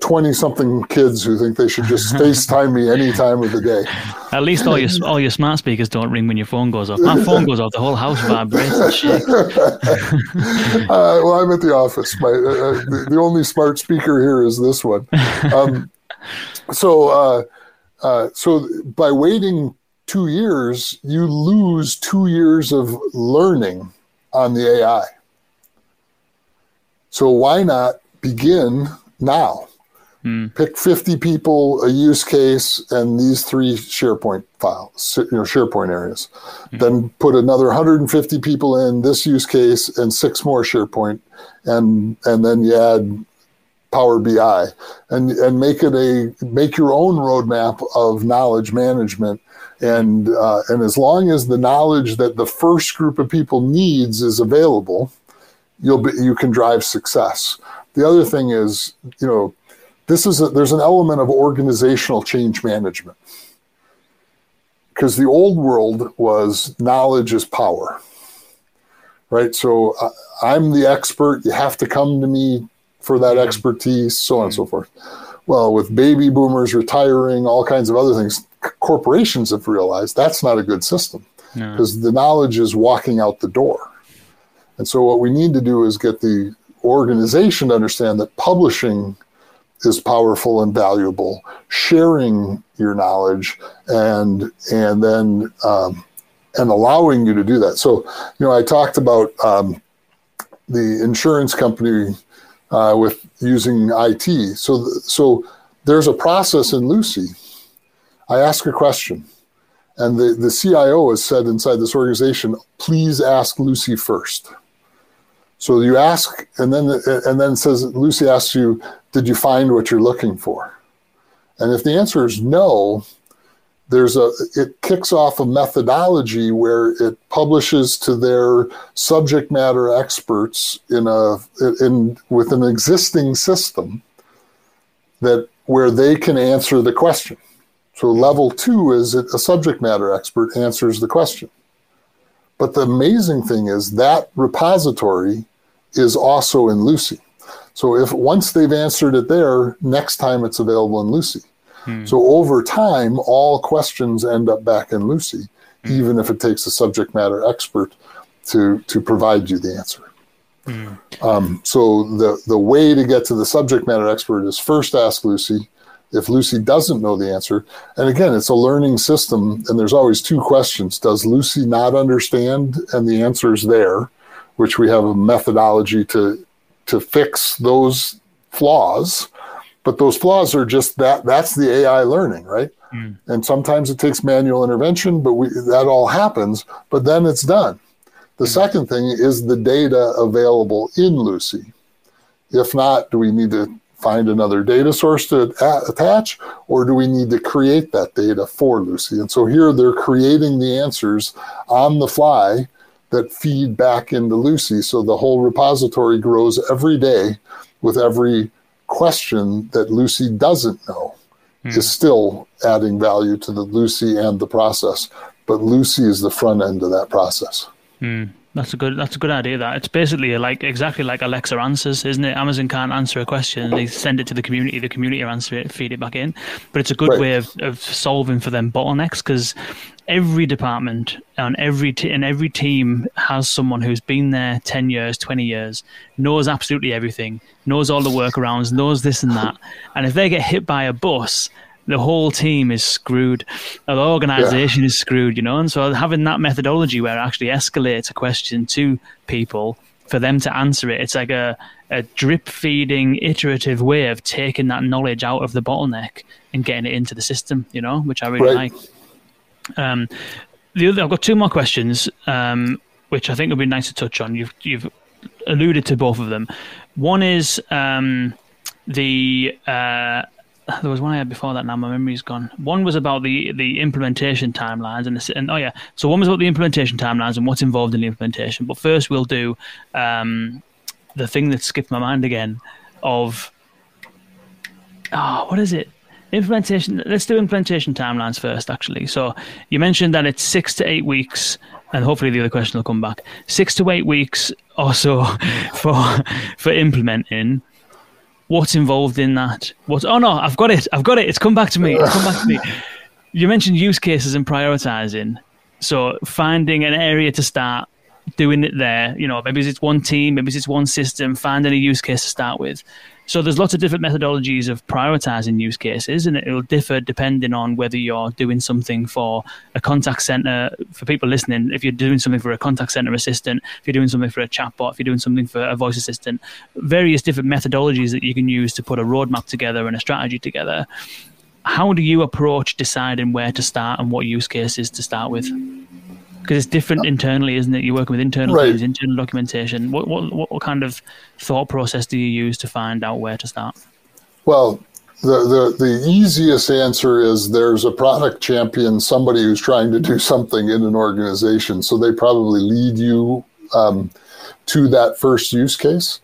twenty uh, something kids who think they should just FaceTime me any time of the day. At least all your all your smart speakers don't ring when your phone goes off. My phone goes off, the whole house vibrates uh, well, I'm at the office. My uh, uh, the, the, only smart speaker here is this one. Um, so uh, uh, so by waiting two years, you lose two years of learning on the AI. So why not begin now? Mm. Pick 50 people, a use case, and these three SharePoint files, you know, SharePoint areas. Mm. Then put another 150 people in this use case and six more SharePoint, and and then you add Power BI, and and make it a make your own roadmap of knowledge management. And uh, and as long as the knowledge that the first group of people needs is available, you'll be you can drive success. The other thing is, you know, this is a, there's an element of organizational change management because the old world was knowledge is power right so uh, i'm the expert you have to come to me for that mm-hmm. expertise so on and so mm-hmm. forth well with baby boomers retiring all kinds of other things corporations have realized that's not a good system because no. the knowledge is walking out the door and so what we need to do is get the organization to understand that publishing is powerful and valuable. Sharing your knowledge and and then um, and allowing you to do that. So you know, I talked about um, the insurance company uh, with using IT. So so there's a process in Lucy. I ask a question. And the, the CIO has said inside this organization, please ask Lucy first. So you ask, and then and then says Lucy asks you, "Did you find what you're looking for?" And if the answer is no, there's a it kicks off a methodology where it publishes to their subject matter experts in a in with an existing system that where they can answer the question. So level two is a subject matter expert answers the question. But the amazing thing is that repository is also in Lucy. So if once they've answered it there, next time it's available in Lucy. Hmm. So over time, all questions end up back in Lucy, hmm. even if it takes a subject matter expert to to provide you the answer. Hmm. Um, so the the way to get to the subject matter expert is first ask Lucy. If Lucy doesn't know the answer, and again, it's a learning system, and there's always two questions: Does Lucy not understand? And the answer is there which we have a methodology to to fix those flaws. But those flaws are just that that's the AI learning, right? Mm. And sometimes it takes manual intervention, but we, that all happens, but then it's done. The mm. second thing is the data available in Lucy. If not, do we need to find another data source to attach, or do we need to create that data for Lucy? And so here they're creating the answers on the fly that feed back into Lucy. So the whole repository grows every day with every question that Lucy doesn't know mm. is still adding value to the Lucy and the process. But Lucy is the front end of that process. Mm. That's a good. That's a good idea. That it's basically like exactly like Alexa answers, isn't it? Amazon can't answer a question; they send it to the community. The community answer it, feed it back in. But it's a good Right. way of, of solving for them bottlenecks because every department and every t- and every team has someone who's been there ten years, twenty years, knows absolutely everything, knows all the workarounds, knows this and that. And if they get hit by a bus, the whole team is screwed. The organization is screwed, you know. And so having that methodology where it actually escalates a question to people for them to answer it, it's like a, a drip feeding, iterative way of taking that knowledge out of the bottleneck and getting it into the system, you know, which I really Right. like. Um, the other, I've got two more questions, um, which I think would be nice to touch on. You've you've alluded to both of them. One is um, the uh, there was one I had before that. Now my memory's gone. One was about the the implementation timelines and, the, and oh yeah, so one was about the implementation timelines and what's involved in the implementation. But first, we'll do um, the thing that skipped my mind again of oh, what is it? Implementation. Let's do implementation timelines first. Actually, so you mentioned that it's six to eight weeks, and hopefully the other question will come back. Six to eight weeks or so for for implementing. What's involved in that? What? Oh no, I've got it. I've got it. It's come back to me. It's come back to me. You mentioned use cases and prioritizing. So finding an area to start doing it there. You know, maybe it's one team, maybe it's one system. Finding a use case to start with. So there's lots of different methodologies of prioritizing use cases, and it will differ depending on whether you're doing something for a contact center. For people listening, if you're doing something for a contact center assistant, if you're doing something for a chatbot, if you're doing something for a voice assistant, various different methodologies that you can use to put a roadmap together and a strategy together. How do you approach deciding where to start and what use cases to start with? Because it's different internally, isn't it? You're working with internal Right. teams, internal documentation. What, what what what kind of thought process do you use to find out where to start? Well, the, the, the easiest answer is there's a product champion, somebody who's trying to do something in an organization. So they probably lead you um, to that first use case.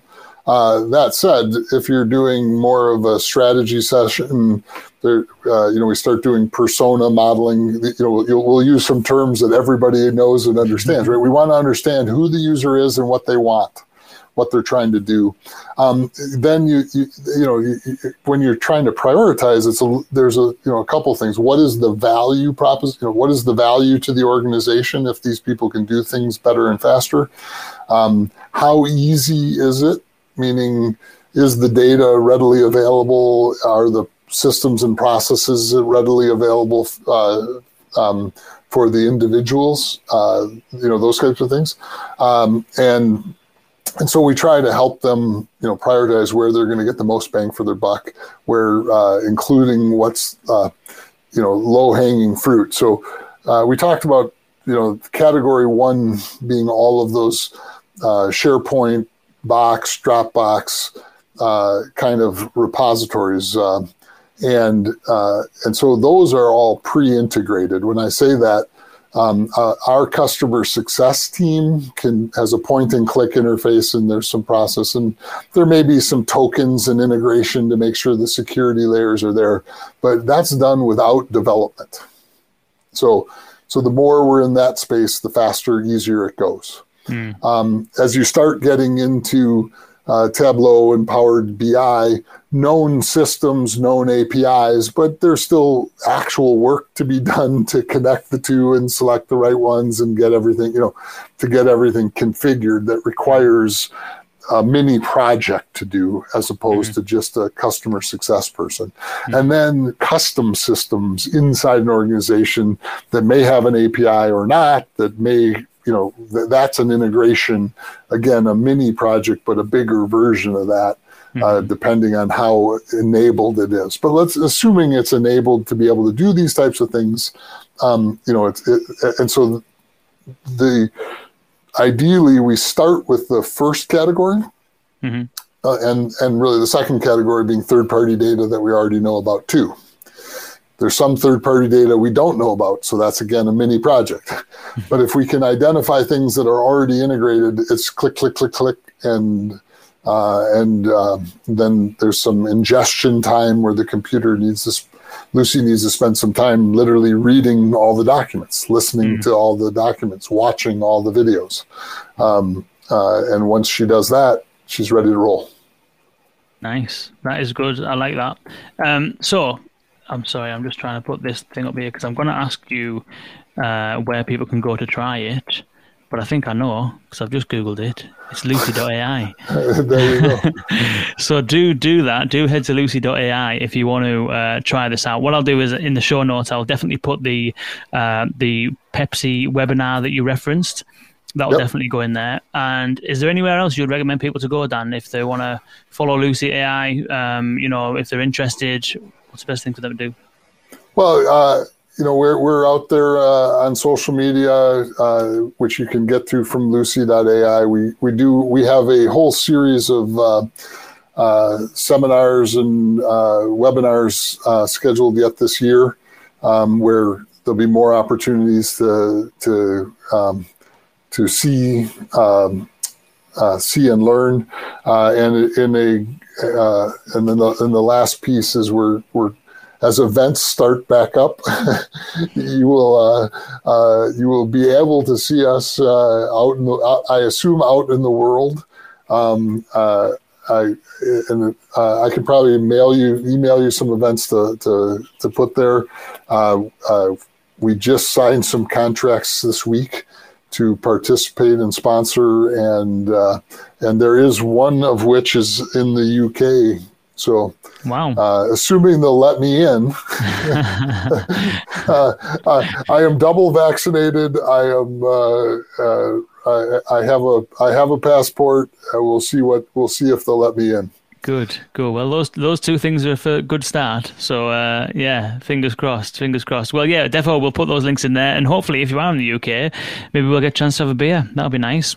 Uh, that said, if you're doing more of a strategy session, there, uh, you know, we start doing persona modeling. You know, we'll, we'll use some terms that everybody knows and understands. Right? We want to understand who the user is and what they want, what they're trying to do. Um, then you, you, you know, you, you- when you're trying to prioritize, it's a, there's a, you know, a couple things. What is the value proposition? You know, what is the value to the organization if these people can do things better and faster? Um, how easy is it? Meaning, is the data readily available? Are the systems and processes readily available uh, um, for the individuals? Uh, you know, those types of things. Um, and and so we try to help them, you know, prioritize where they're going to get the most bang for their buck, where uh, including what's, uh, you know, low hanging fruit. So uh, we talked about, you know, category one being all of those uh, SharePoint, Box, Dropbox kind of repositories. And uh, and so those are all pre-integrated. When I say that, um, uh, our customer success team can has a point and click interface, and there's some process, and there may be some tokens and integration to make sure the security layers are there, but that's done without development. So, so the more we're in that space, the faster, easier it goes. Um, as you start getting into uh, Tableau and Power BI, known systems, known APIs, but there's still actual work to be done to connect the two and select the right ones and get everything, you know, to get everything configured that requires a mini project to do as opposed to just a customer success person. And then custom systems inside an organization that may have an API or not, that may you know th- that's an integration again a mini project but a bigger version of that uh, depending on how enabled it is. But let's assuming it's enabled to be able to do these types of things um, you know it's it, and so the ideally we start with the first category. Uh, and and really the second category being third party data that we already know about too there's some third party data we don't know about. So that's again a mini project. but if we can identify things that are already integrated, it's click, click, click, click. And uh, and uh, then there's some ingestion time where the computer needs to sp- Lucy needs to spend some time literally reading all the documents, listening to all the documents, watching all the videos. Um, uh, and once she does that, she's ready to roll. Nice. That is good. I like that. Um, so, I'm sorry, I'm just trying to put this thing up here because I'm going to ask you uh, where people can go to try it. But I think I know because I've just Googled it. It's lucy.ai. there you go. so do do that. Do head to lucy.ai if you want to uh, try this out. What I'll do is in the show notes, I'll definitely put the uh, the Pepsi webinar that you referenced. That'll Yep. definitely go in there. And is there anywhere else you'd recommend people to go, Dan, if they want to follow Lucy AI? Um, you know, if they're interested, what's the best thing for them to do? Well, uh, you know, we're, we're out there uh, on social media, uh, which you can get through from lucy.ai. We, we do, we have a whole series of uh, uh, seminars and uh, webinars scheduled yet this year um, where there'll be more opportunities to, to, um, to see, um, see and learn. Uh, and in a, uh, and then the, the last piece is we're, we're, as events start back up, you will uh, uh, you will be able to see us uh, out in the I assume out in the world. Um, uh, I and uh, I could probably mail you email you some events to to to put there. Uh, uh, we just signed some contracts this week to participate and sponsor, and uh, and there is one of which is in the UK. So Wow. uh, assuming they'll let me in. uh, I, I am double vaccinated. I am. Uh, uh, I, I have a. I have a passport. We'll see what. We'll see if they'll let me in. Good, good. Well, those those two things are a good start. So uh, yeah, fingers crossed, fingers crossed. Well, yeah, defo we'll put those links in there, and hopefully, if you are in the UK, maybe we'll get a chance to have a beer. That'll be nice.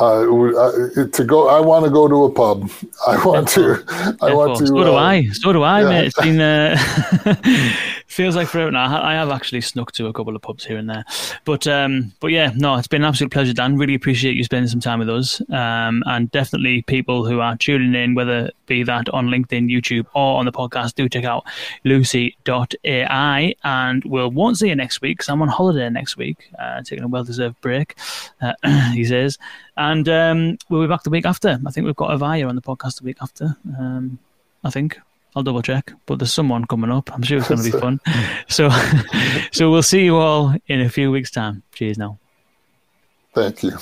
Uh, uh, to go, I want to go to a pub. I want to. I want to. So do uh, I. So do I, yeah. mate. It's been uh, feels like forever now. I have actually snuck to a couple of pubs here and there, but um, but yeah, no, it's been an absolute pleasure, Dan. Really appreciate you spending some time with us, um, and definitely people who are tuning in, whether be that on LinkedIn, YouTube, or on the podcast, do check out lucy.ai, and we'll won't see you next week because I'm on holiday next week, uh, taking a well-deserved break. Uh, he says, and um, we'll be back the week after. I think we've got Avaya on the podcast the week after. Um, I think. I'll double check, but there's someone coming up. I'm sure it's going to be fun. So, so we'll see you all in a few weeks' time. Cheers now. Thank you.